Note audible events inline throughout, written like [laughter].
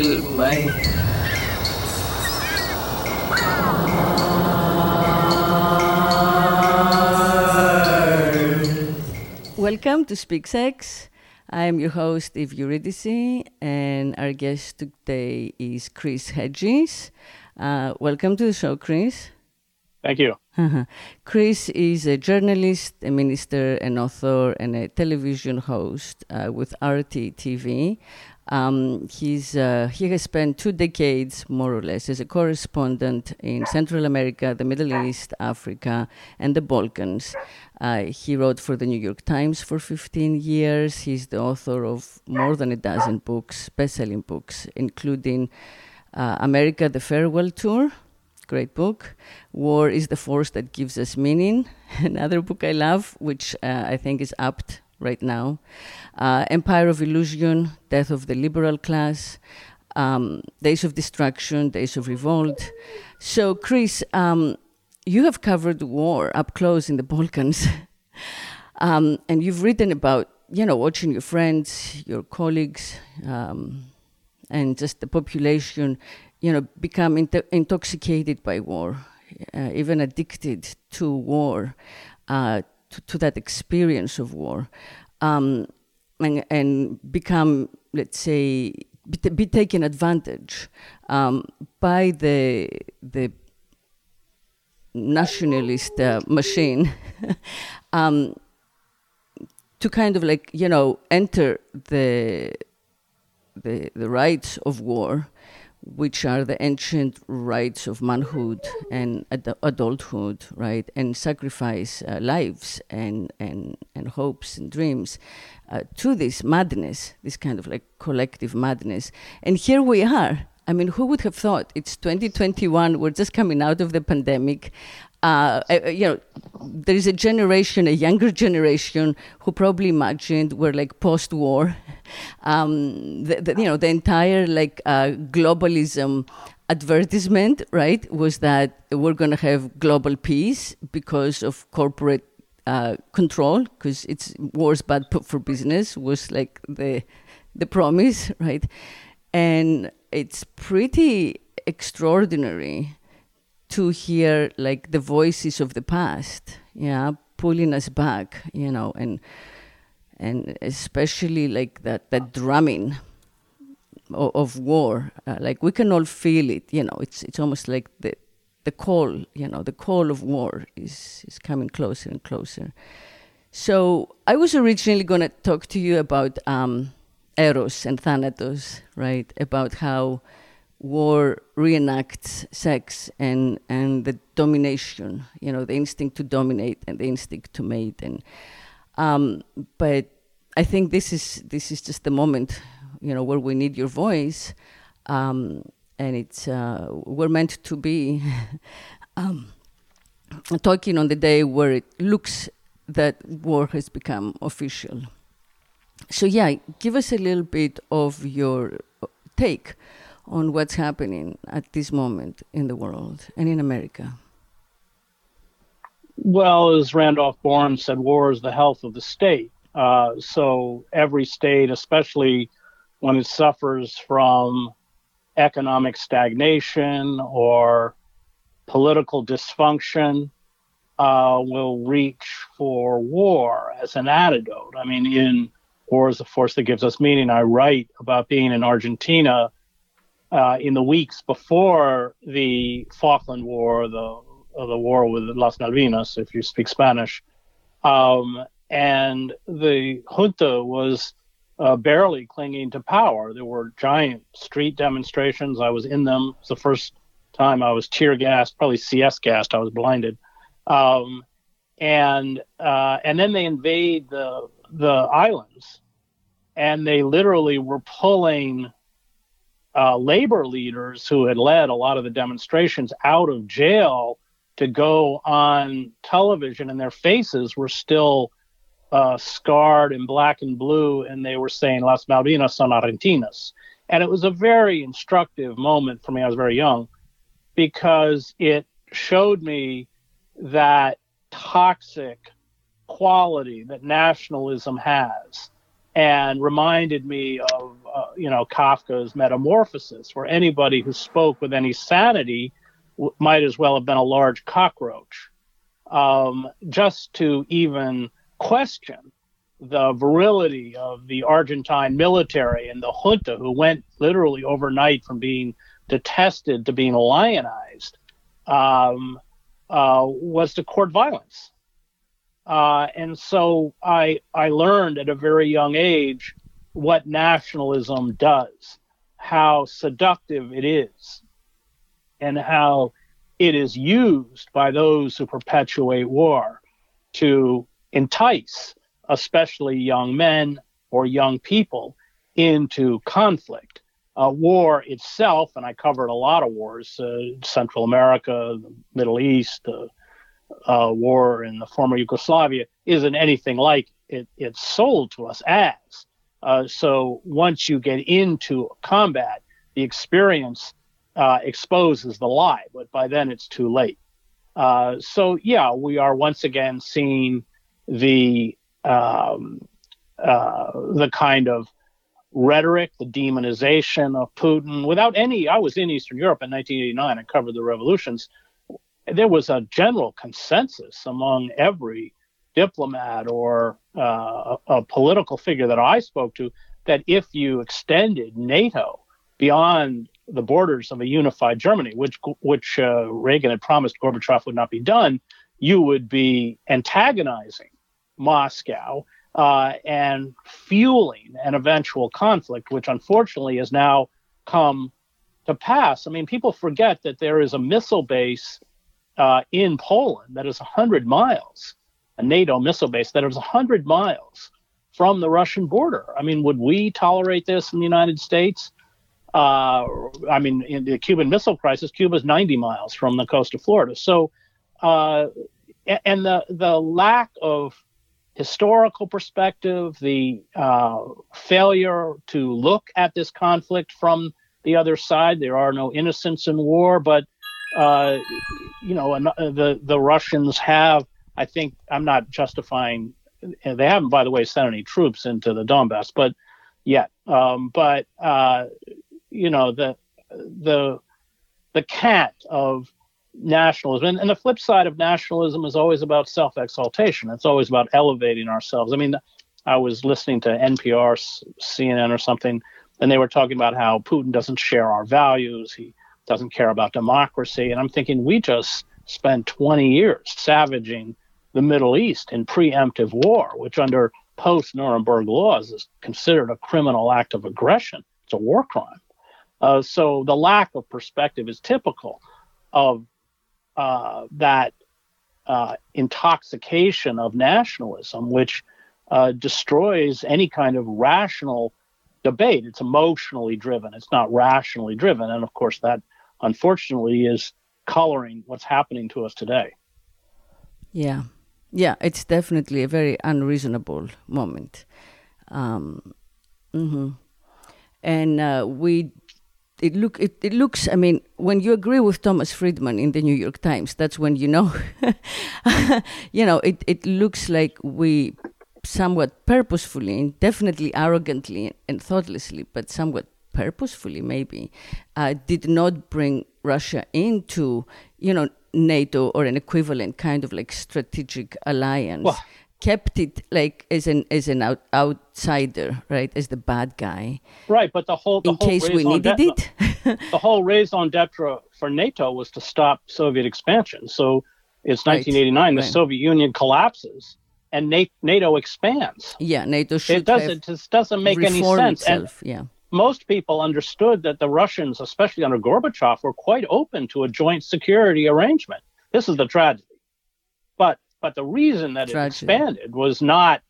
April, May. Welcome to Speak Sex. I'm your host, Eve Eurydice, and our guest today is Chris Hedges. Uh, welcome to the show, Chris. Thank you. Uh-huh. Chris is a journalist, a minister, an author, and a television host uh, with RT TV. Um, he's, uh, he has spent two decades, more or less, as a correspondent in Central America, the Middle East, Africa, and the Balkans. Uh, he wrote for the New York Times for 15 years. He's the author of more than a dozen books, best-selling books, including uh, America: The Farewell Tour, great book. War is the force that gives us meaning, [laughs] another book I love, which uh, I think is apt right now. Uh, Empire of Illusion, Death of the Liberal Class, um, Days of Destruction, Days of Revolt. So, Chris, um, you have covered war up close in the [laughs] Balkans, um, and you've written about, you know, watching your friends, your colleagues, um, and just the population, you know, become into- intoxicated by war, uh, even addicted to war, uh, to, to, that experience of war, um, and, and, become, let's say, be, be taken advantage um, by the the nationalist uh, machine [laughs] um, to kind of like you know enter the the the rites of war which are the ancient rites of manhood and ad- adulthood, right, and sacrifice uh, lives and, and, and hopes and dreams uh, to this madness, this kind of like collective madness. And here we are. I mean, who would have thought it's 2021? We're just coming out of the pandemic. Uh, you know, there is a generation, a younger generation, who probably imagined we're like post-war. [laughs] Um, the, the, you know, the entire like uh, globalism advertisement, right, was that we're going to have global peace because of corporate uh, control, because it's war's bad for business was like the the promise, [laughs] right, and it's pretty extraordinary to hear like the voices of the past, yeah, pulling us back, you know, and and especially like that that drumming of, of war, uh, like we can all feel it, you know. It's it's almost like the the call, you know, the call of war is is coming closer and closer. So I was originally going to talk to you about um, Eros and Thanatos, right? About how war reenacts sex and, and the domination, you know, the instinct to dominate and the instinct to mate. And um, but I think this is this is just the moment, you know, where we need your voice, um, and it's uh, we're meant to be [laughs] um, talking on the day where it looks that war has become official. So yeah, give us a little bit of your take on what's happening at this moment in the world and in America? Well, as Randolph Bourne said, war is the health of the state. Uh, so every state, especially when it suffers from economic stagnation or political dysfunction, uh, will reach for war as an antidote. I mean, in War is a Force That Gives Us Meaning, I write about being in Argentina uh, in the weeks before the Falkland War, the uh, the war with Las Malvinas, if you speak Spanish, um, and the junta was uh, barely clinging to power. There were giant street demonstrations. I was in them. It's the first time I was tear gassed, probably CS gassed. I was blinded, um, and uh, and then they invade the the islands, and they literally were pulling uh, labor leaders who had led a lot of the demonstrations out of jail to go on television, and their faces were still uh, scarred in black and blue, and they were saying Las Malvinas son Argentinas. And it was a very instructive moment for me. I was very young because it showed me that toxic quality that nationalism has and reminded me of uh, you know Kafka's Metamorphosis, where anybody who spoke with any sanity w- might as well have been a large cockroach, um, just to even question the virility of the Argentine military and the junta, who went literally overnight from being detested to being lionized, um, uh, was to court violence. Uh, and so I I learned at a very young age what nationalism does, how seductive it is, and how it is used by those who perpetuate war to entice, especially young men or young people, into conflict. Uh, war itself, and I covered a lot of wars uh, Central America, the Middle East, the uh, war in the former Yugoslavia, isn't anything like it, it's sold to us as. Uh, so once you get into combat, the experience uh, exposes the lie, but by then it's too late. Uh, so yeah, we are once again seeing the um, uh, the kind of rhetoric, the demonization of Putin without any. I was in Eastern Europe in 1989 and covered the revolutions. There was a general consensus among every diplomat or uh, a political figure that I spoke to that if you extended NATO beyond the borders of a unified Germany, which which uh, Reagan had promised Gorbachev would not be done, you would be antagonizing Moscow uh, and fueling an eventual conflict, which unfortunately has now come to pass. I mean, people forget that there is a missile base uh, in Poland that is 100 miles a NATO missile base that is 100 miles from the Russian border. I mean, would we tolerate this in the United States? Uh, I mean, in the Cuban Missile Crisis, Cuba is 90 miles from the coast of Florida. So, uh, and the the lack of historical perspective, the uh, failure to look at this conflict from the other side. There are no innocents in war, but uh, you know, the the Russians have I think I'm not justifying. They haven't, by the way, sent any troops into the Donbass, but yet. Um, but uh, you know the the the cant of nationalism and, and, the flip side of nationalism is always about self-exaltation. It's always about elevating ourselves. I mean, I was listening to NPR, CNN, or something, and they were talking about how Putin doesn't share our values. He doesn't care about democracy, and I'm thinking we just spent 20 years savaging the Middle East in preemptive war, which under post Nuremberg laws is considered a criminal act of aggression. It's a war crime. Uh, so the lack of perspective is typical of uh, that uh, intoxication of nationalism, which uh, destroys any kind of rational debate. It's emotionally driven, it's not rationally driven. And of course, that unfortunately is coloring what's happening to us today. Yeah. Yeah, it's definitely a very unreasonable moment. Um, mm-hmm. And uh, we, it look, it, it looks. I mean, when you agree with Thomas Friedman in the New York Times, that's when you know, [laughs] you know, it it looks like we somewhat purposefully and definitely arrogantly and thoughtlessly, but somewhat purposefully maybe, uh, did not bring Russia into, you know, NATO or an equivalent kind of like strategic alliance. Well, kept it like as an as an out, outsider, right? As the bad guy. Right, but the whole the in whole case we needed it. [laughs] the whole raison d'etre for NATO was to stop Soviet expansion. So it's 1989. Right, the right. Soviet Union collapses and NATO expands. Yeah, NATO should. It doesn't. Just doesn't make any sense. Itself, and, yeah most people understood that the Russians, especially under Gorbachev, were quite open to a joint security arrangement. This is the tragedy. But but the reason that tragedy. it expanded was not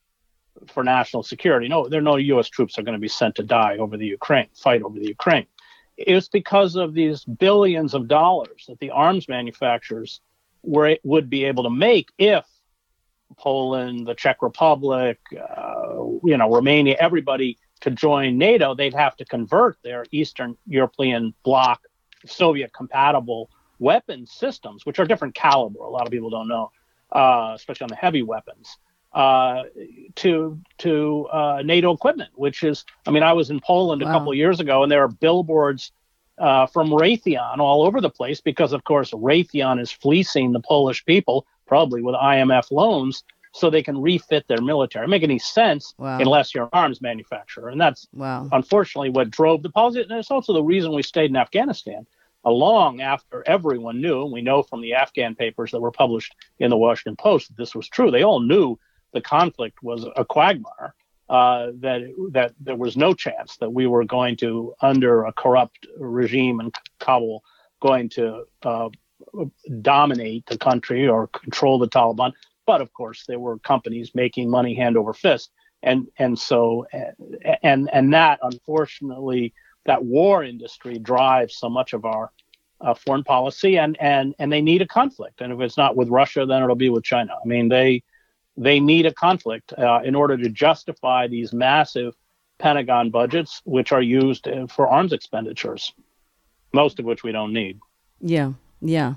for national security. No, there are no U.S. troops are going to be sent to die over the Ukraine, fight over the Ukraine. It was because of these billions of dollars that the arms manufacturers were would be able to make if Poland, the Czech Republic, uh, you know, Romania, everybody to join NATO, they'd have to convert their Eastern European bloc Soviet compatible weapon systems, which are different caliber. A lot of people don't know, uh, especially on the heavy weapons. uh, to to uh, NATO equipment, which is, I mean, I was in Poland a couple of years ago, and there are billboards uh, from Raytheon all over the place because, of course, Raytheon is fleecing the Polish people, probably with IMF loans, so they can refit their military. It make any sense wow. unless you're an arms manufacturer, and that's wow. unfortunately what drove the policy. And it's also the reason we stayed in Afghanistan long after everyone knew, and we know from the Afghan papers that were published in the Washington Post that this was true. They all knew the conflict was a quagmire. Uh, that that there was no chance that we were going to, under a corrupt regime in Kabul, going to uh, dominate the country or control the Taliban. But of course, there were companies making money hand over fist, and and so and and that unfortunately that war industry drives so much of our uh, foreign policy, and and and they need a conflict. And if it's not with Russia, then it'll be with China. I mean, they they need a conflict uh, in order to justify these massive Pentagon budgets, which are used uh, for arms expenditures, most of which we don't need. Yeah, yeah.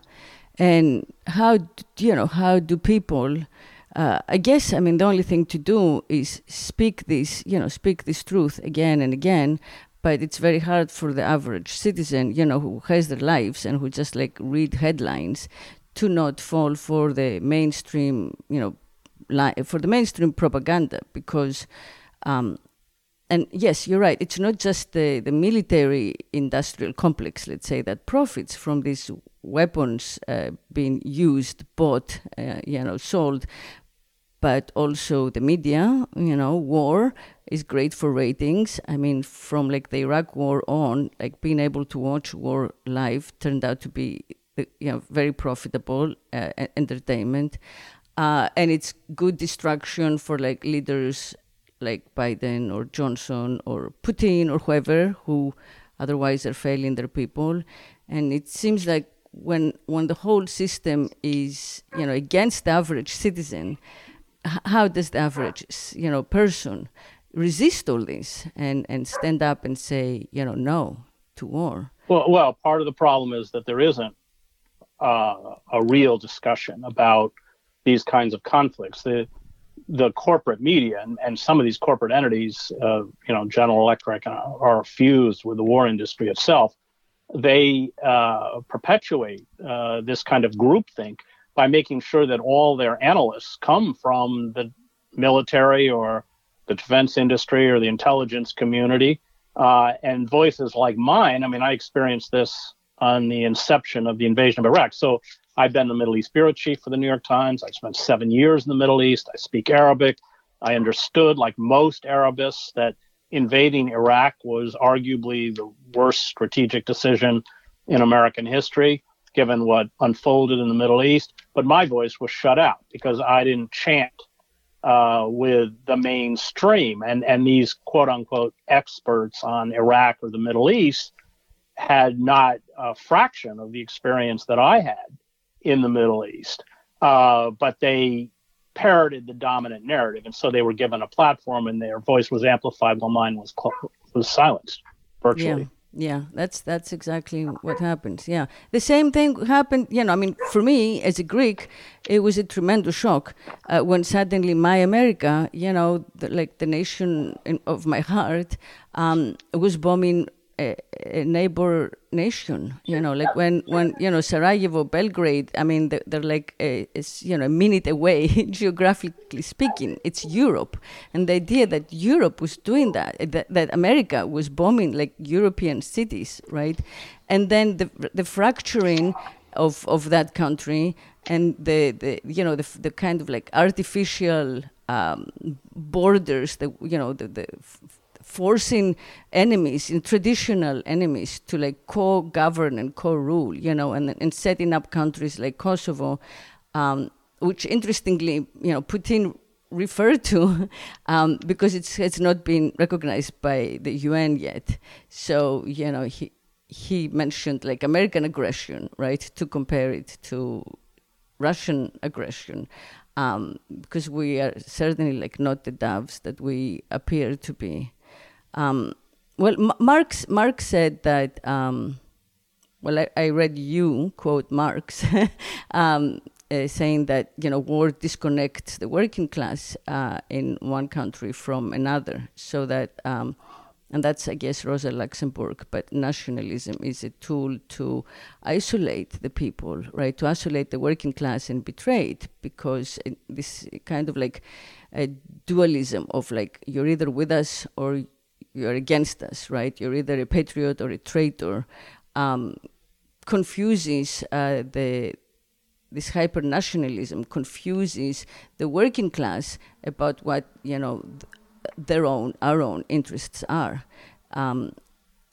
And how you know how do people? Uh, I guess I mean the only thing to do is speak this, you know, speak this truth again and again, but it's very hard for the average citizen, you know, who has their lives and who just like read headlines, to not fall for the mainstream, you know, li- for the mainstream propaganda because. Um, and yes, you're right. It's not just the, the military industrial complex, let's say, that profits from these weapons uh, being used, bought, uh, you know, sold, but also the media, you know, war, is great for ratings. I mean, from like the Iraq War on, like being able to watch war live turned out to be, you know, very profitable uh, entertainment, uh, and it's good distraction for like leaders like Biden or Johnson or Putin or whoever who otherwise are failing their people, and it seems like when when the whole system is you know against the average citizen how does the average you know person resist all this and, and stand up and say, you know, no to war? Well, well, part of the problem is that there isn't uh, a real discussion about these kinds of conflicts. The the corporate media and, and some of these corporate entities, uh, you know, General Electric are fused with the war industry itself. They uh, perpetuate uh, this kind of groupthink by making sure that all their analysts come from the military or the defense industry or the intelligence community. Uh, and voices like mine, I mean, I experienced this on the inception of the invasion of Iraq. So I've been the Middle East bureau chief for the New York Times. I spent seven years in the Middle East. I speak Arabic. I understood, like most Arabists, that invading Iraq was arguably the worst strategic decision in American history, given what unfolded in the Middle East. But my voice was shut out because I didn't chant uh, with the mainstream. And, and these quote unquote experts on Iraq or the Middle East had not a fraction of the experience that I had in the Middle East. Uh, but they parroted the dominant narrative. And so they were given a platform and their voice was amplified while mine was, was silenced virtually. Yeah. Yeah, that's that's exactly what happens. Yeah, the same thing happened. You know, I mean, for me as a Greek, it was a tremendous shock uh, when suddenly my America, you know, the, like the nation in, of my heart, um, was bombing a, a, neighbor nation. You know, like when when you know Sarajevo, Belgrade. I mean, they're, they're like a, you know a minute away [laughs] geographically speaking. It's Europe, and the idea that Europe was doing that, that, that America was bombing like European cities, right? And then the the fracturing of of that country and the, the you know the, the kind of like artificial um, borders that you know the, the forcing enemies, in traditional enemies, to like co-govern and co-rule, you know, and, and setting up countries like Kosovo, um, which interestingly, you know, Putin referred to [laughs] um, because it's it's not been recognized by the UN yet. So you know he he mentioned like American aggression, right, to compare it to Russian aggression. Um, because we are certainly like not the doves that we appear to be. Um, well, M- Marx Marx said that. Um, well, I, I, read you quote Marx. [laughs] um, uh, saying that you know war disconnects the working class uh, in one country from another, so that um, and that's I guess Rosa Luxemburg. But nationalism is a tool to isolate the people, right? To isolate the working class and betray it, because this kind of like a dualism of like you're either with us or you're against us, right? You're either a patriot or a traitor. Um, confuses uh, the this hyper nationalism confuses the working class about what you know th- their own our own interests are um,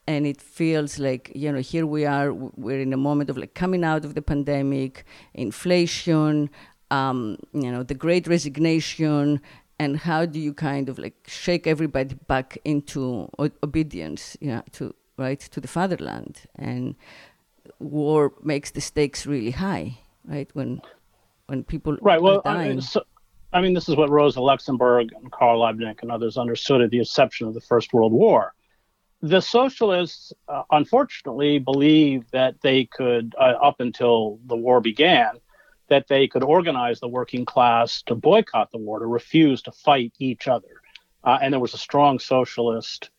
and it feels like you know here we are we're in a moment of like coming out of the pandemic inflation um, you know the great resignation and how do you kind of like shake everybody back into o- obedience yeah to right to the fatherland and war makes the stakes really high right? When when people right. Well, I mean, so, I mean, this is what Rosa Luxemburg and Karl Liebknecht and others understood at the inception of the First World War. The socialists, uh, unfortunately, believed that they could, uh, up until the war began, that they could organize the working class to boycott the war, to refuse to fight each other. Uh, and there was a strong socialist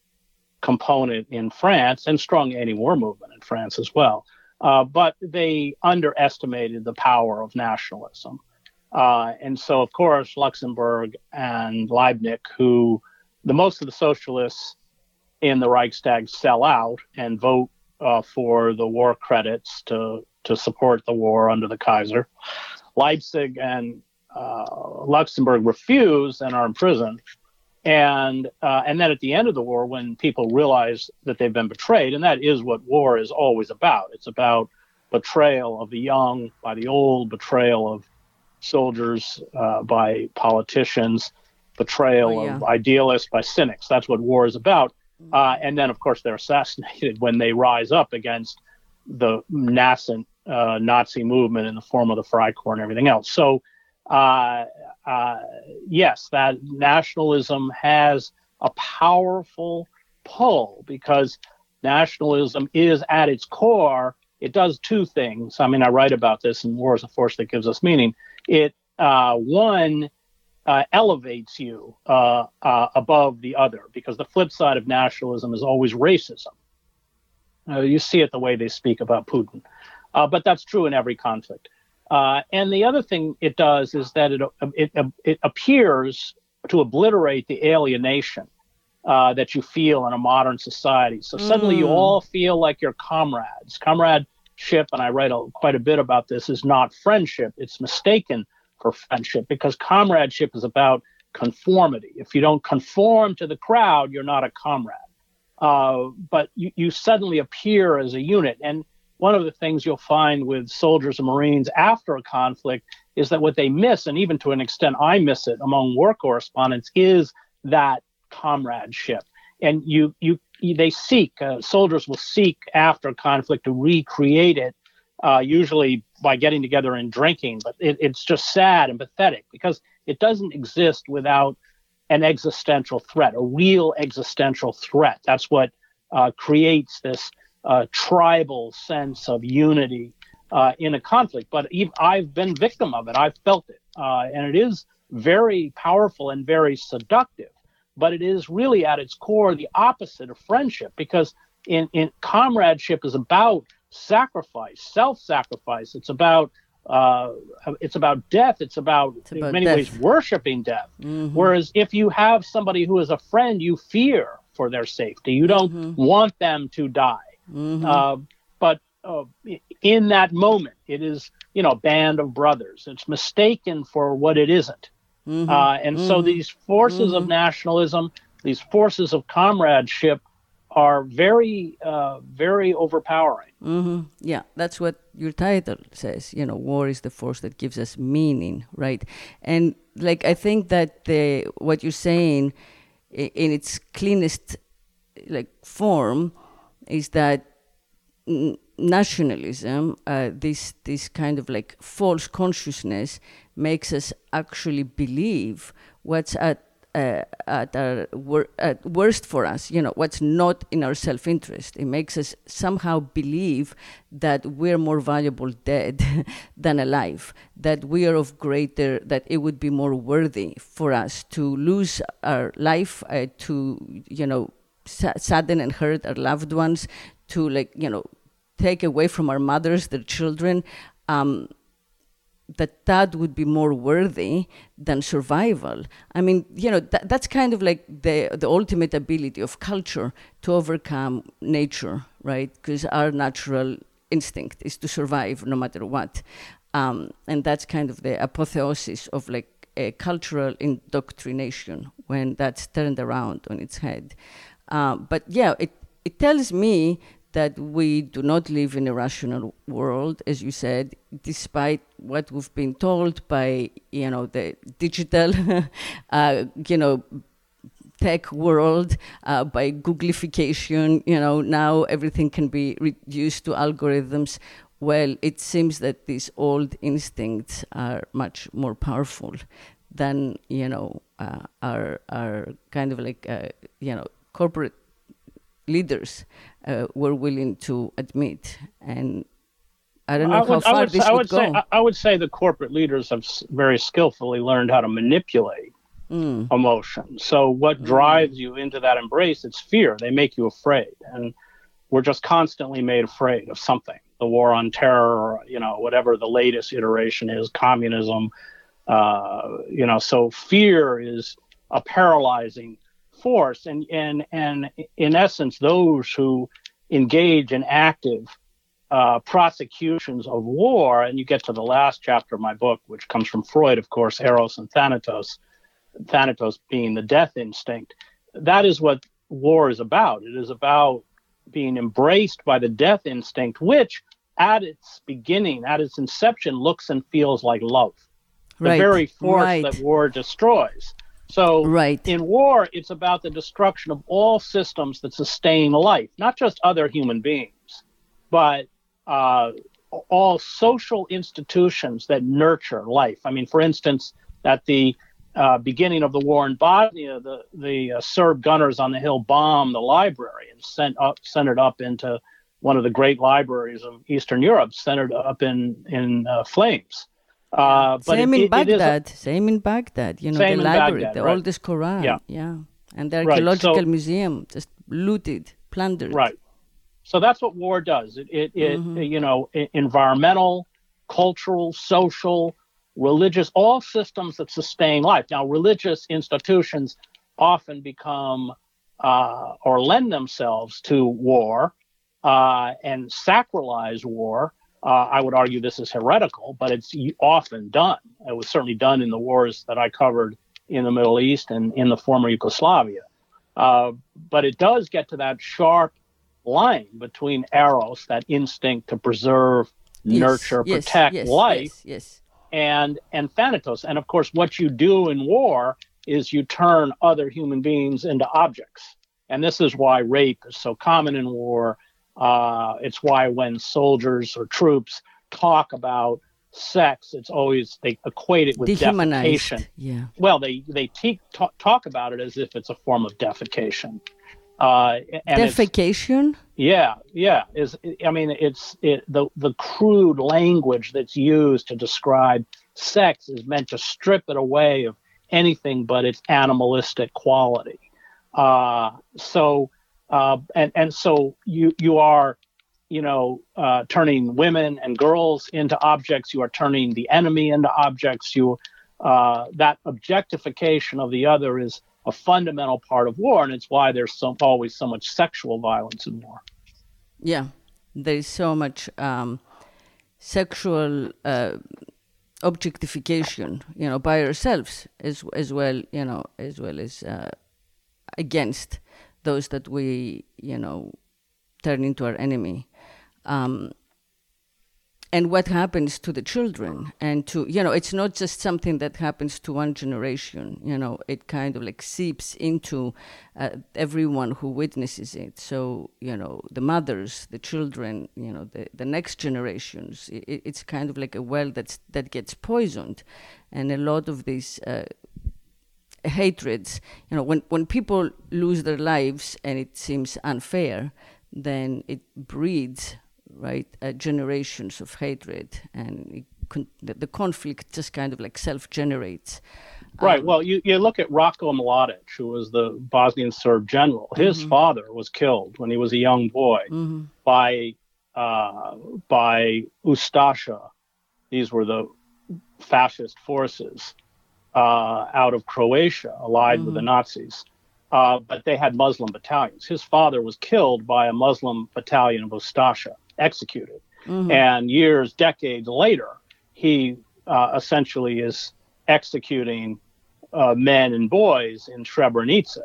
component in France and strong anti-war movement in France as well. Uh, but they underestimated the power of nationalism. Uh, and so, of course, Luxemburg and Liebknecht, who the most of the socialists in the Reichstag sell out and vote uh, for the war credits to, to support the war under the Kaiser. Liebknecht and uh, Luxemburg refuse and are imprisoned and uh, and then at the end of the war, when people realize that they've been betrayed, and that is what war is always about. It's about betrayal of the young by the old, betrayal of soldiers uh, by politicians, betrayal oh, yeah. of idealists by cynics. That's what war is about. Mm-hmm. Uh, and then, of course, they're assassinated when they rise up against the nascent uh, Nazi movement in the form of the Freikorps and everything else. So uh, uh, yes, that nationalism has a powerful pull because nationalism is at its core. It does two things. I mean, I write about this in War is a Force That Gives Us Meaning. It, uh, one, uh, elevates you uh, above the other because the flip side of nationalism is always racism. you see it the way they speak about Putin. But that's true in every conflict. Uh, and the other thing it does is that it, it, it appears to obliterate the alienation uh, that you feel in a modern society. So suddenly mm. you all feel like you're comrades. Comradeship, and I write a, quite a bit about this, is not friendship. It's mistaken for friendship because comradeship is about conformity. If you don't conform to the crowd, you're not a comrade. Uh, but you, you suddenly appear as a unit. And one of the things you'll find with soldiers and Marines after a conflict is that what they miss, and even to an extent I miss it among war correspondents, is that comradeship. And you, you, they seek, uh, soldiers will seek after conflict to recreate it, uh, usually by getting together and drinking. But it, it's just sad and pathetic because it doesn't exist without an existential threat, a real existential threat. That's what uh, creates this uh, tribal sense of unity uh, in a conflict. But I've been victim of it. I've felt it, uh, and it is very powerful and very seductive. But it is really at its core the opposite of friendship because in, in comradeship is about sacrifice, self-sacrifice. It's about uh, it's about death. It's about, it's about in many death. ways worshiping death. Mm-hmm. Whereas if you have somebody who is a friend, you fear for their safety. You don't mm-hmm. want them to die. Mm-hmm. Uh, but uh, in that moment, it is you know a band of brothers. It's mistaken for what it isn't. Mm-hmm. Uh, and mm-hmm. so these forces of mm-hmm. nationalism, these forces of comradeship, are very, uh, very overpowering. Mm-hmm. Yeah, that's what your title says. You know, war is the force that gives us meaning, right? And like I think that the what you're saying, in its cleanest like form, is that nationalism, uh, this this kind of like false consciousness, makes us actually believe what's at uh, at our wor- at worst for us, you know, what's not in our self interest. It makes us somehow believe that we're more valuable dead [laughs] than alive, that we are of greater, that it would be more worthy for us to lose our life, uh, to, you know, sadden and hurt our loved ones, to, like, you know, take away from our mothers, their children. Um, that that would be more worthy than survival. I mean, you know, that, that's kind of like the the ultimate ability of culture to overcome nature, right? Because our natural instinct is to survive no matter what, um, and that's kind of the apotheosis of like a cultural indoctrination when that's turned around on its head. Uh, but yeah, it it tells me that we do not live in a rational world, as you said, despite what we've been told by, you know, the digital, [laughs] uh, you know, tech world, uh, by Googlification, you know, now everything can be reduced to algorithms. Well, it seems that these old instincts are much more powerful than, you know, uh, our, our kind of like, uh, you know, corporate leaders uh, were willing to admit. And I don't know I how would, far I would, this I would, would go. say I, I would say the corporate leaders have very skillfully learned how to manipulate Mm. emotion. So what drives you into that embrace? It's fear. They make you afraid, and we're just constantly made afraid of something. The war on terror, or, you know, whatever the latest iteration is, communism. Uh, you know, so fear is a paralyzing force, and and and in essence, those who engage in active uh, prosecutions of war, and you get to the last chapter of my book, which comes from Freud, of course, Eros and Thanatos, Thanatos being the death instinct. That is what war is about. It is about being embraced by the death instinct, which at its beginning, at its inception, looks and feels like love, the Right, very force right. that war destroys. So Right. in war, it's about the destruction of all systems that sustain life, not just other human beings, but uh, all social institutions that nurture life. I mean, for instance, at the uh, beginning of the war in Bosnia, the the uh, Serb gunners on the hill bombed the library and sent up sent it up into one of the great libraries of Eastern Europe, sent it up in in uh, flames. Uh, but Same it- in is a- Baghdad. Same in Baghdad. You know, the library, Baghdad, the right. oldest Quran. Yeah. yeah. And the Right, archaeological so- museum just looted, plundered. Right. So that's what war does. It, it, it Mm-hmm. you know, environmental, cultural, social, religious, all systems that sustain life. Now, religious institutions often become uh, or lend themselves to war uh, and sacralize war. Uh, I would argue this is heretical, but it's often done. It was certainly done in the wars that I covered in the Middle East and in the former Yugoslavia. Uh, but it does get to that sharp line between eros, that instinct to preserve, Yes, nurture, yes, protect yes, life, Yes, yes. and and thanatos. And of course, what you do in war is you turn other human beings into objects. And this is why rape is so common in war. Uh, it's why when soldiers or troops talk about sex, it's always they equate it with defecation. Yeah. Well, they they te- talk, talk about it as if it's a form of defecation. Uh, and Defecation? yeah, yeah. Is I mean, it's it, the the crude language that's used to describe sex is meant to strip it away of anything but its animalistic quality. Uh, so, uh, and and so you you are, you know, uh, turning women and girls into objects. You are turning the enemy into objects. You uh, that objectification of the other is a fundamental part of war, and it's why there's so, always so much sexual violence in war. Yeah. There is so much um, sexual uh, objectification, you know, by ourselves as as well, you know, as well as uh, against those that we, you know, turn into our enemy. Um, and what happens to the children and to you know it's not just something that happens to one generation you know it kind of like seeps into uh, everyone who witnesses it so you know the mothers the children you know the, the next generations it, it's kind of like a well that's that gets poisoned and a lot of these uh, hatreds. You know, when when people lose their lives and it seems unfair, then it breeds right uh, generations of hatred, and con- the, the, conflict just kind of like self-generates. Right. Um, well, you, you look at Ratko Mladic, who was the Bosnian Serb general. His mm-hmm. father was killed when he was a young boy mm-hmm. by uh, by Ustasha. These were the fascist forces uh, out of Croatia, allied mm-hmm. with the mm-hmm. Nazis. Uh, but they had Muslim battalions. His father was killed by a Muslim battalion of Ustasha, executed. Mm-hmm. And years, decades later, he uh, essentially is executing uh, men and boys in Srebrenica.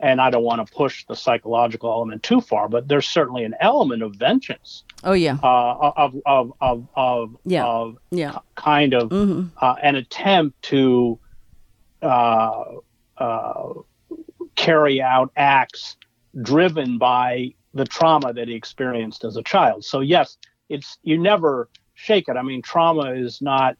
And I don't want to push the psychological element too far, but there's certainly an element of vengeance. Oh yeah. Uh, of of of of yeah. Of yeah. kind of mm-hmm. uh, an attempt to uh, uh, carry out acts driven by the trauma that he experienced as a child. So yes, it's you never shake it. I mean, trauma is not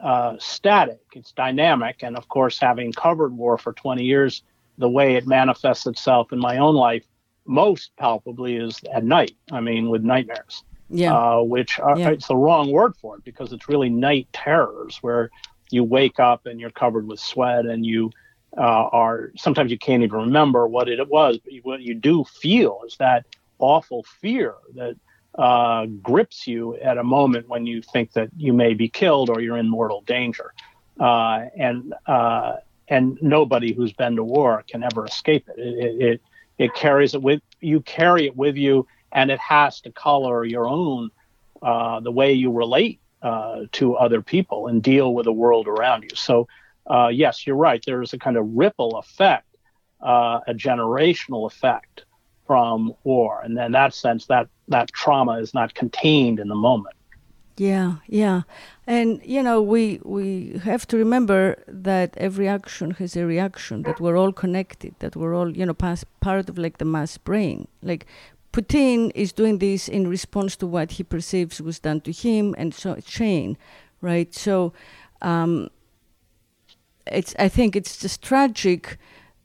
uh, static; it's dynamic. And of course, having covered war for 20 years, the way it manifests itself in my own life most palpably is at night. I mean, with nightmares. Yeah. Uh, which are, yeah. it's the wrong word for it because it's really night terrors where you wake up and you're covered with sweat and you uh, are sometimes you can't even remember what it was, but you, what you do feel is that awful fear that uh, grips you at a moment when you think that you may be killed or you're in mortal danger. Uh, and uh, and nobody who's been to war can ever escape it. It, it. it carries it with you. Carry it with you, and it has to color your own uh, the way you relate uh, to other people and deal with the world around you. So, uh, yes, you're right. There is a kind of ripple effect, uh, a generational effect from war, and in that sense, that that trauma is not contained in the moment. Yeah, yeah, and you know we we have to remember that every action has a reaction. That we're all connected. That we're all you know pas- part of like the mass brain. Like Putin is doing this in response to what he perceives was done to him, and so chain, right? So, um, it's I think it's just tragic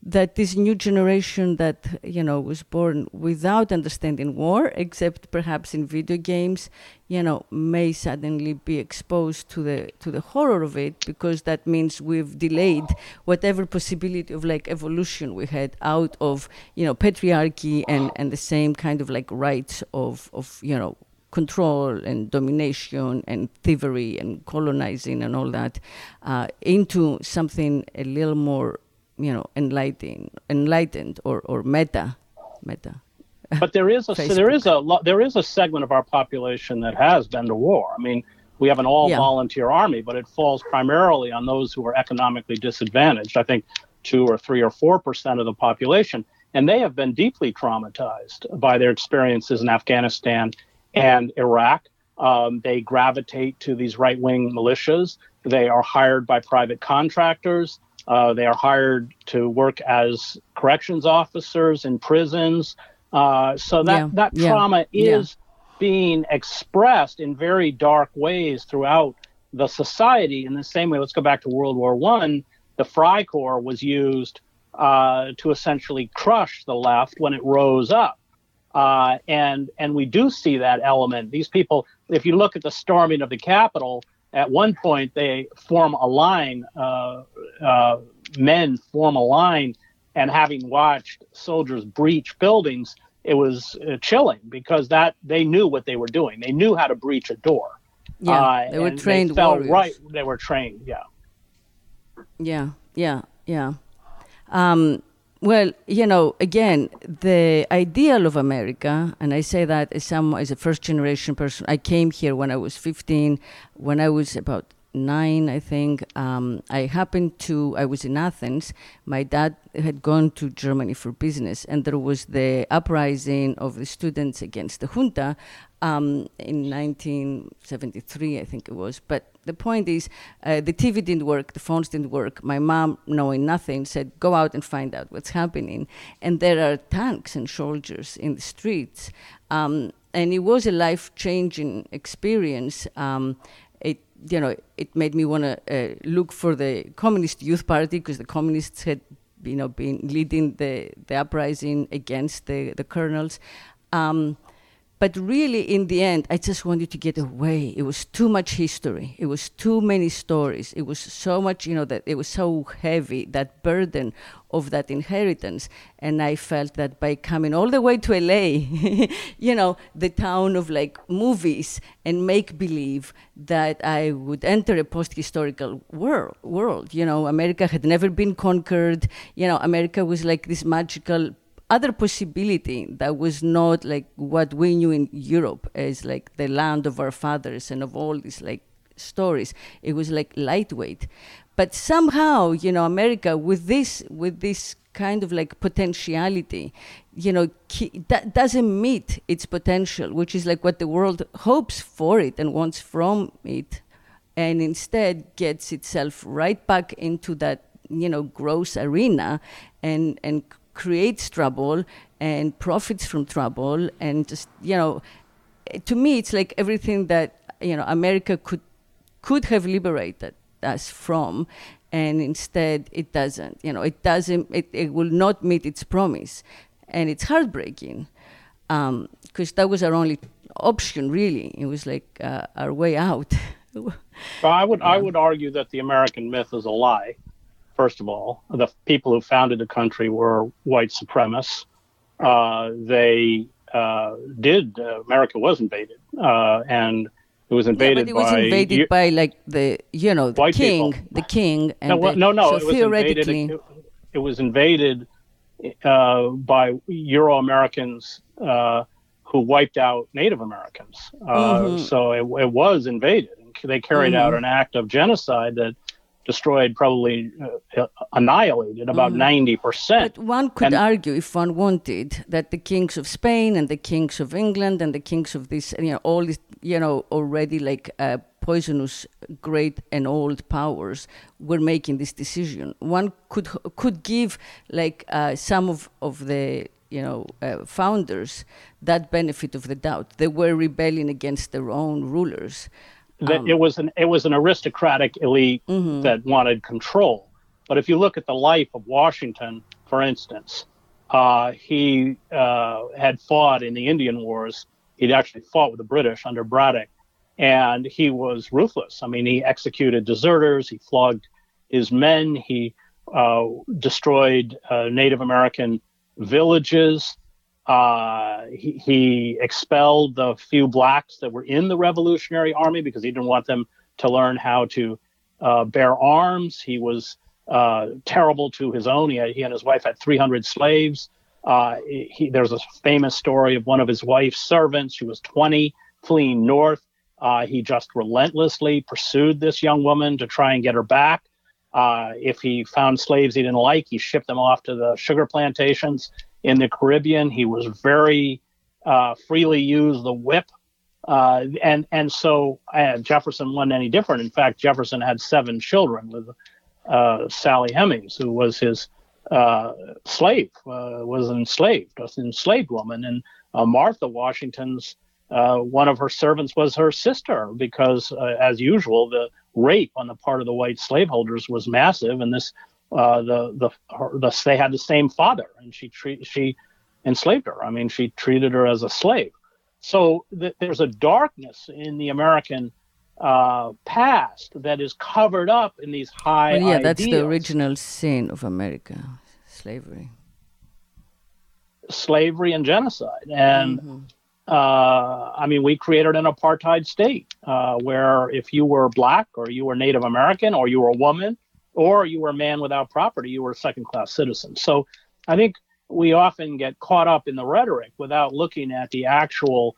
that this new generation that you know was born without understanding war except perhaps in video games you know may suddenly be exposed to the to the horror of it because that means we've delayed whatever possibility of like evolution we had out of you know patriarchy and and the same kind of like rights of of you know control and domination and thievery and colonizing and all that uh, into something a little more you know enlightened enlightened or or meta meta [laughs] but there is a so there is a there is a segment of our population that has been to war i mean we have an all yeah. volunteer army but it falls primarily on those who are economically disadvantaged i think 2 or 3 or 4% of the population and they have been deeply traumatized by their experiences in afghanistan and iraq um, they gravitate to these right wing militias. They are hired by private contractors. Uh, they are hired to work as corrections officers in prisons. Uh, so that, yeah. that trauma yeah. is yeah. being expressed in very dark ways throughout the society. In the same way, let's go back to World War One. The Freikorps was used uh, to essentially crush the left when it rose up. Uh, and and we do see that element. These people, if you look at the storming of the Capitol, at one point they form a line, uh, uh, men form a line, and having watched soldiers breach buildings, it was uh, chilling because that they knew what they were doing. They knew how to breach a door. Yeah, uh, they were trained. They felt right. They were trained. Yeah. Yeah. Yeah. Yeah. Um, well, you know, again, the ideal of America, and I say that as as a first generation person, I came here when I was 15, when I was about nine, I think. Um, I happened to, I was in Athens. My dad had gone to Germany for business, and there was the uprising of the students against the junta um, in 1973, I think it was. But the point is, uh, the TV didn't work, the phones didn't work. My mom, knowing nothing, said, "Go out and find out what's happening." And there are tanks and soldiers in the streets, um, and it was a life-changing experience. Um, it you know, it made me want to uh, look for the Communist Youth Party because the communists had, you know, been leading the, the uprising against the, the colonels. Um, but really, in the end, I just wanted to get away. It was too much history. It was too many stories. It was so much, you know, that it was so heavy, that burden of that inheritance. And I felt that by coming all the way to LA, [laughs] you know, the town of like movies and make believe, that I would enter a post historical world, world. You know, America had never been conquered. You know, America was like this magical other possibility that was not like what we knew in Europe as like the land of our fathers and of all these like stories. It was like lightweight, but somehow you know America with this with this kind of like potentiality, you know, that doesn't meet its potential, which is like what the world hopes for it and wants from it, and instead gets itself right back into that you know gross arena and and creates trouble and profits from trouble and just you know to me it's like everything that you know america could could have liberated us from and instead it doesn't. You know it doesn't it, it will not meet its promise and it's heartbreaking because um, that was our only option really. It was like uh, our way out. [laughs] Well, i would yeah. i would argue that the american myth is a lie first of all. The people who founded the country were white supremacists. Uh, they uh, did, uh, America was invaded. Uh, and it was invaded yeah, but it was by, invaded you, by like the, you know, the king, people. the king. And no, the, no, no, so it was theoretically, invaded, it, it was invaded uh, by Euro Americans uh, who wiped out Native Americans. Mm-hmm. So it, it, was invaded. They carried mm-hmm. out an act of genocide that destroyed, probably uh, annihilated about mm-hmm. 90%. But one could and, argue, if one wanted, that the kings of Spain and the kings of England and the kings of this, you know, all these, you know, already like uh, poisonous, great and old powers were making this decision. One could could give like uh, some of, of the you know uh, founders that benefit of the doubt. They were rebelling against their own rulers that um, it was an it was an aristocratic elite mm-hmm. that wanted control. But if you look at the life of Washington, for instance, uh, he uh, had fought in the Indian Wars. He'd actually fought with the British under Braddock, and he was ruthless. I mean, he executed deserters, he flogged his men, he uh, destroyed uh, Native American villages. Uh, he, he, expelled the few blacks that were in the Revolutionary Army because he didn't want them to learn how to uh, bear arms. He was uh, terrible to his own. He, had, he, and his wife had 300 slaves. Uh, he, there's a famous story of one of his wife's servants. She was 20, fleeing north. Uh, he just relentlessly pursued this young woman to try and get her back. Uh, if he found slaves he didn't like, he shipped them off to the sugar plantations in the Caribbean. He was very uh, freely used the whip, uh, and and so uh, Jefferson wasn't any different. In fact, Jefferson had seven children with uh, Sally Hemings, who was his uh, slave, was enslaved, was an enslaved woman, and Martha Washington's. one of her servants was her sister because, as usual, the rape on the part of the white slaveholders was massive, and this uh, the the, her, the they had the same father, and she treat she enslaved her. I mean, she treated her as a slave. So th- there's a darkness in the American uh, past that is covered up in these high. Well, yeah, ideals. that's the original sin of America, slavery. Slavery and genocide, and mm-hmm. uh, I mean, we created an apartheid state uh, where if you were black or you were Native American or you were a woman, or you were a man without property, you were a second class citizen. So I think we often get caught up in the rhetoric without looking at the actual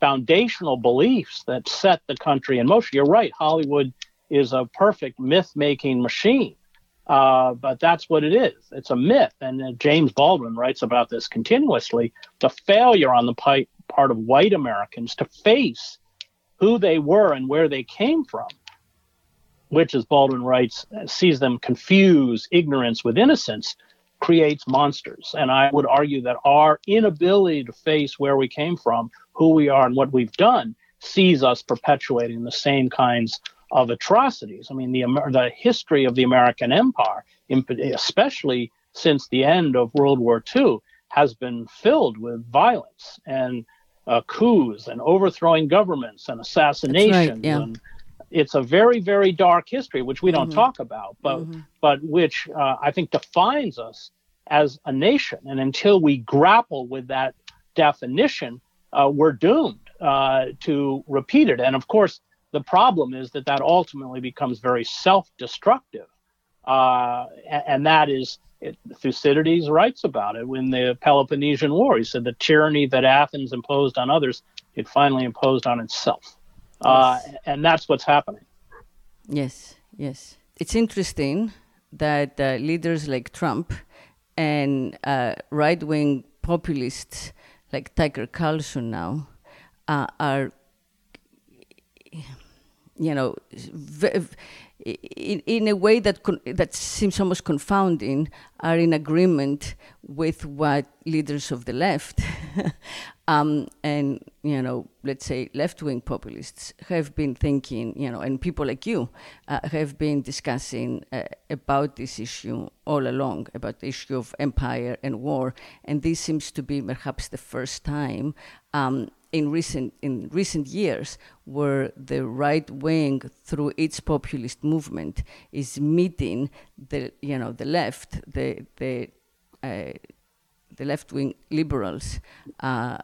foundational beliefs that set the country in motion. You're right, Hollywood is a perfect myth making machine. Uh, but that's what it is. It's a myth. And uh, James Baldwin writes about this continuously the failure on the part of white Americans to face who they were and where they came from which, as Baldwin writes, sees them confuse ignorance with innocence, creates monsters. And I would argue that our inability to face where we came from, who we are, and what we've done sees us perpetuating the same kinds of atrocities. I mean, the the history of the American Empire, especially since the end of World War II, has been filled with violence and uh, coups and overthrowing governments and assassinations. Right, yeah. and it's a very, very dark history, which we don't mm-hmm. talk about, but mm-hmm. but which uh, I think defines us as a nation. And until we grapple with that definition, uh, we're doomed uh, to repeat it. And of course, the problem is that that ultimately becomes very self-destructive, uh, and, and, that is it, Thucydides writes about it in the Peloponnesian War. He said the tyranny that Athens imposed on others, it finally imposed on itself, uh, yes. and that's what's happening. Yes, yes, it's interesting that uh, leaders like Trump and uh, right-wing populists like Tucker Carlson now uh, are, you know, in, in a way that con- that seems almost confounding, are in agreement with what leaders of the left [laughs] um, and you know, let's say left-wing populists have been thinking, you know, and people like you uh, have been discussing uh, about this issue all along, about the issue of empire and war, and this seems to be perhaps the first time um, in recent in recent years where the right wing through its populist movement is meeting the you know the left the the uh, the left wing liberals uh,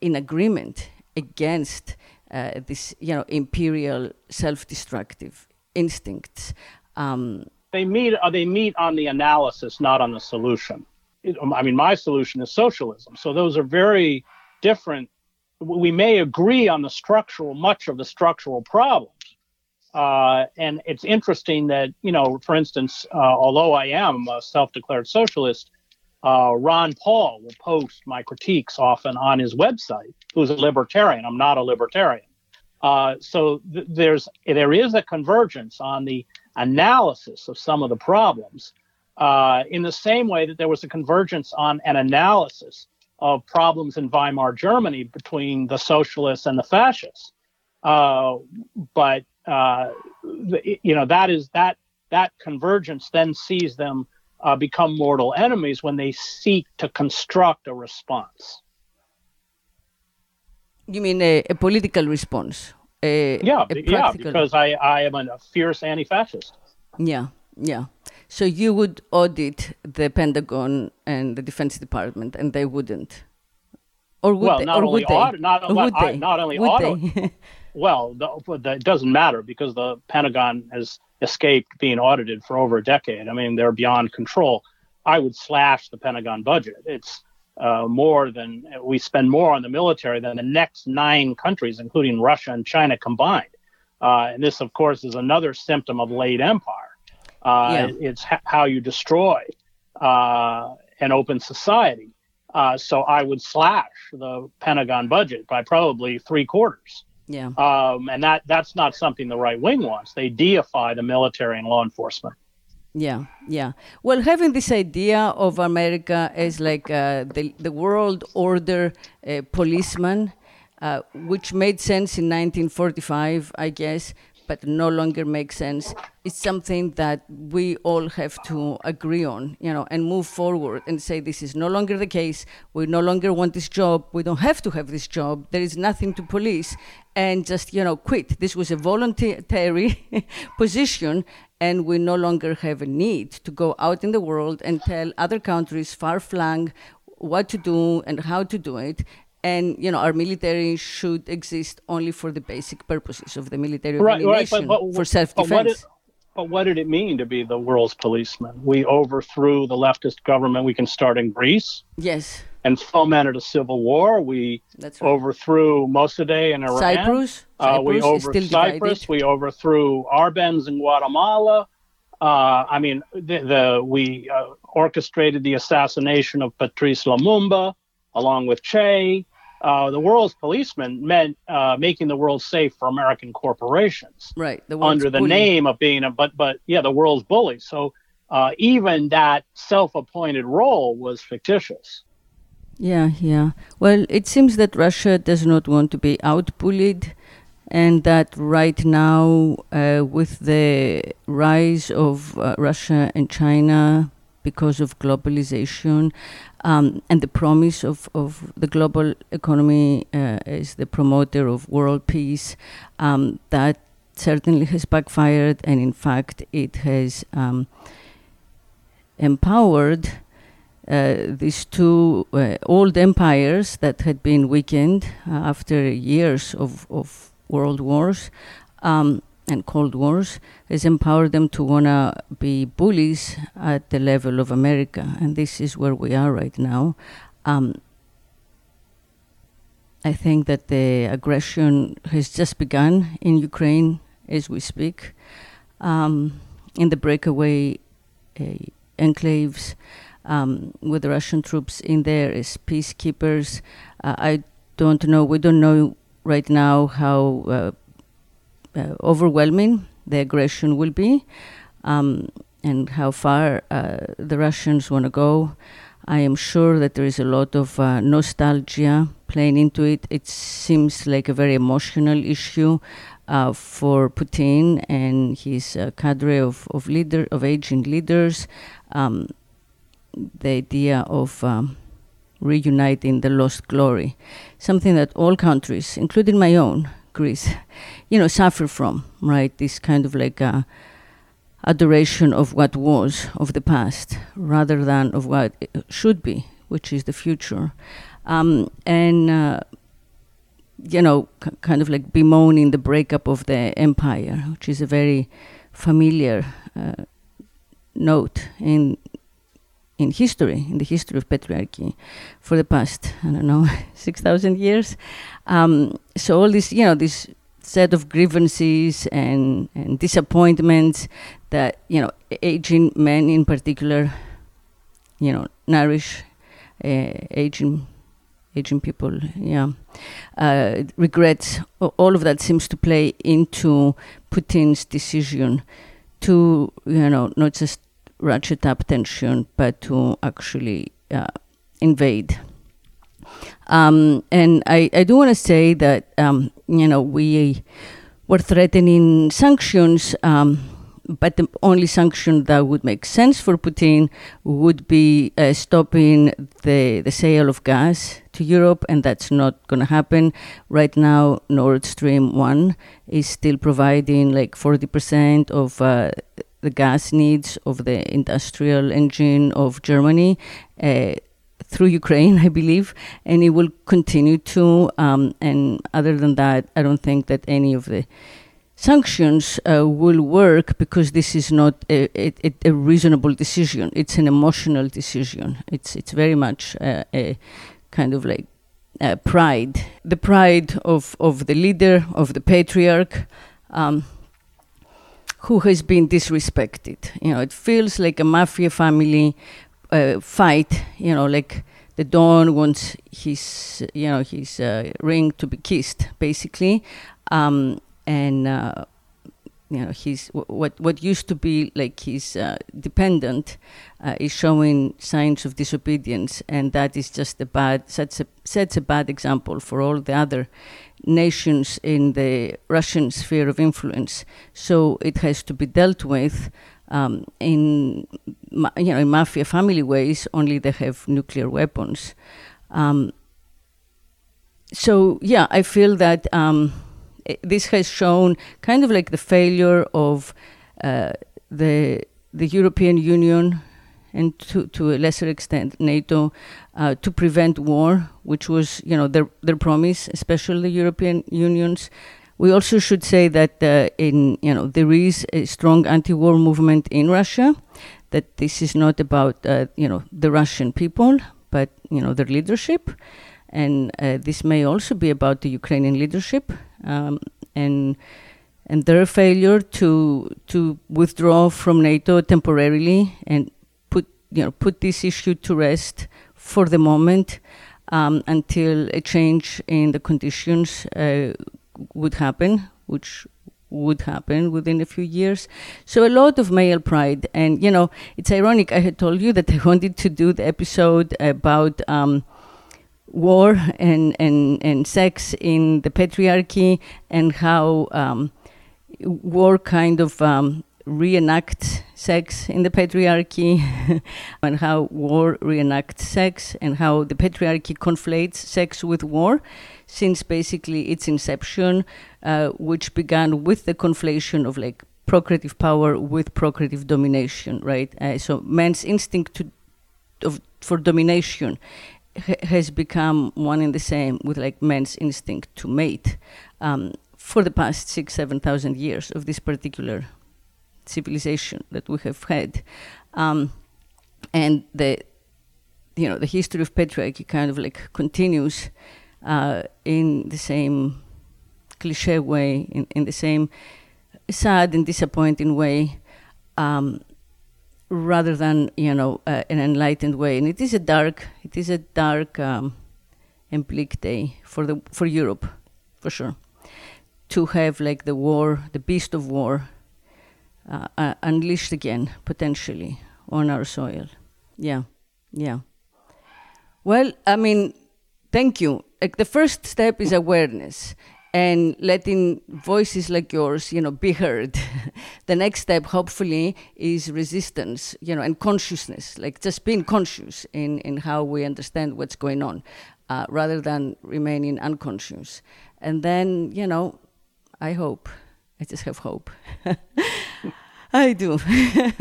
in agreement against uh, this you know imperial self destructive instincts. Um, they meet uh, they meet on the analysis, not on the solution. It, I mean, my solution is socialism. So those are very different we may agree on the structural, much of the structural problems. Uh, and it's interesting that, you know, for instance, uh, although I am a self declared socialist, uh, Ron Paul will post my critiques often on his website, who's a libertarian. I'm not a libertarian. Uh, so th- there's there is a convergence on the analysis of some of the problems, uh, in the same way that there was a convergence on an analysis of problems in Weimar Germany between the socialists and the fascists. Uh, but uh, you know that is that that convergence then sees them uh, become mortal enemies when they seek to construct a response. You mean a, a political response? A, yeah, a yeah, because I, I am a fierce anti-fascist. Yeah, yeah. So you would audit the Pentagon and the Defense Department, and they wouldn't, or would well, they? Not or only audit, not, would I, not only would audit. [laughs] well, the, the, it doesn't matter because the Pentagon has escaped being audited for over a decade. I mean, they're beyond control. I would slash the Pentagon budget. It's uh, more than we spend more on the military than the next nine countries, including Russia and China combined. Uh, and this, of course, is another symptom of late empire. Uh, yeah. It's ha- how you destroy uh, an open society. Uh, so I would slash the Pentagon budget by probably three quarters. Yeah. Um, and that that's not something the right wing wants. They deify the military and law enforcement. Yeah, yeah. Well, having this idea of America as like uh, the the world order uh, policeman, uh, which made sense in 1945, I guess, but no longer makes sense. It's something that we all have to agree on, you know, and move forward and say this is no longer the case. We no longer want this job. We don't have to have this job. There is nothing to police, and just you know quit. This was a voluntary [laughs] position, and we no longer have a need to go out in the world and tell other countries far flung what to do and how to do it and you know our military should exist only for the basic purposes of the military right, right, but, but, for self-defense. But what did it mean to be the world's policeman? We overthrew the leftist government. We can start in Greece. Yes. And fomented a civil war. We right. overthrew Mossadegh in Iran. Cyprus. Uh, we overthrew Cyprus. We overthrew Arbenz in Guatemala. Uh, I mean, the, the we uh, orchestrated the assassination of Patrice Lumumba along with Che uh, the world's policeman meant uh, making the world safe for American corporations. Right. The under the bully. name of being a, but, but yeah, the world's bully. So uh, even that self appointed role was fictitious. Yeah, yeah. Well, it seems that Russia does not want to be out bullied. and that right now, uh, with the rise of uh, Russia and China because of globalization um, and the promise of, of the global economy uh, as the promoter of world peace, um, that certainly has backfired, and in fact, it has um, empowered. Uh, these two uh, old empires that had been weakened uh, after years of, of world wars um, and cold wars has empowered them to want to be bullies at the level of America. And this is where we are right now. Um, I think that the aggression has just begun in Ukraine as we speak. Um, in the breakaway uh, enclaves, um, with Russian troops in there as peacekeepers. Uh, I don't know, we don't know right now how uh, uh, overwhelming the aggression will be um, and how far uh, the Russians want to go. I am sure that there is a lot of uh, nostalgia playing into it. It seems like a very emotional issue uh, for Putin and his cadre of, of leader of aging leaders. Um, the idea of um, reuniting the lost glory, something that all countries, including my own, Greece, you know, suffer from, right? This kind of like a adoration of what was of the past rather than of what should be, which is the future. Um, and, uh, you know, c- kind of like bemoaning the breakup of the empire, which is a very familiar uh, note in in history, in the history of patriarchy, for the past I don't know [laughs] six thousand years. Um, so all this, you know, this set of grievances and, and disappointments that you know aging men in particular, you know, nourish uh, aging aging people. Yeah, uh, regrets. All of that seems to play into Putin's decision to you know not just ratchet up tension, but to actually uh, invade. Um, and I, I do want to say that um, you know we were threatening sanctions, um, but the only sanction that would make sense for Putin would be uh, stopping the the sale of gas to Europe, and that's not going to happen right now. Nord Stream one is still providing like forty percent of uh, the gas needs of the industrial engine of Germany uh, through Ukraine, [laughs] I believe, and it will continue to. Um, and other than that, I don't think that any of the sanctions uh, will work because this is not a, a, a, reasonable decision. It's an emotional decision. It's it's very much uh, a kind of like uh, pride, the pride of of the leader of the patriarch. Um, who has been disrespected. You know, it feels like a mafia family uh, fight. You know, like the Don wants his, you know, his uh, ring to be kissed, basically, um, and uh, you know, his what what used to be like his uh, dependent uh, is showing signs of disobedience, and that is just a bad sets a sets a bad example for all the other nations in the Russian sphere of influence. So it has to be dealt with um, in you know in mafia family ways. Only they have nuclear weapons. Um, so yeah, I feel that um, this has shown kind of like the failure of uh, the the European Union and to, to a lesser extent NATO uh, to prevent war, which was you know their their promise, especially the European Union's. We also should say that uh, in you know there is a strong anti-war movement in Russia. That this is not about uh, you know the Russian people, but you know their leadership, and uh, this may also be about the Ukrainian leadership um, and and their failure to to withdraw from NATO temporarily and put you know, put this issue to rest for the moment um, until a change in the conditions uh, would happen, which would happen within a few years. So a lot of male pride, and you know, it's ironic. I had told you that [laughs] I wanted to do the episode about um, war and, and, and sex in the patriarchy and how um, war kind of um, reenacts sex in the patriarchy [laughs] and how war reenacts sex and how the patriarchy conflates sex with war since basically its inception, uh, which began with the conflation of like procreative power with procreative domination, right? Uh, so man's instinct to, of, for domination has become one and the same with like man's instinct to mate um, for the past six, seven thousand years of this particular civilization that we have had, um, and the you know the history of patriarchy kind of like continues uh, in the same cliche way, in, in the same sad and disappointing way. Um, rather than you know uh, an enlightened way. And it is a dark, it is a dark um, and bleak day for the for Europe, for sure. To have like the war, the beast of war, uh, uh, unleashed again potentially on our soil. Yeah, yeah. Well, I mean, thank you. Like the first step is awareness and letting voices like yours, you know, be heard. [laughs] the next step, hopefully, is resistance, you know, and consciousness, like just being conscious in, in how we understand what's going on, uh, rather than remaining unconscious. And then, you know, I hope, I just have hope. [laughs] I do.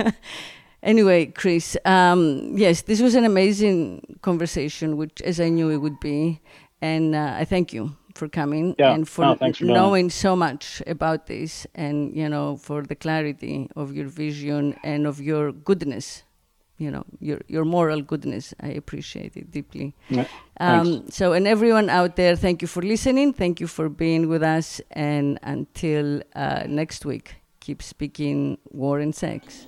[laughs] anyway, Chris, um, yes, this was an amazing conversation, which as I knew it would be. And uh, I thank you for coming yeah. and for, no, for knowing so much about this and you know for the clarity of your vision and of your goodness you know your your moral goodness. I appreciate it deeply. Yeah, um, so and everyone out there thank you for listening. Thank you for being with us. And until uh, next week keep speaking war and sex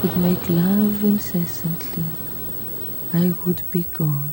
could make love incessantly, I would be God.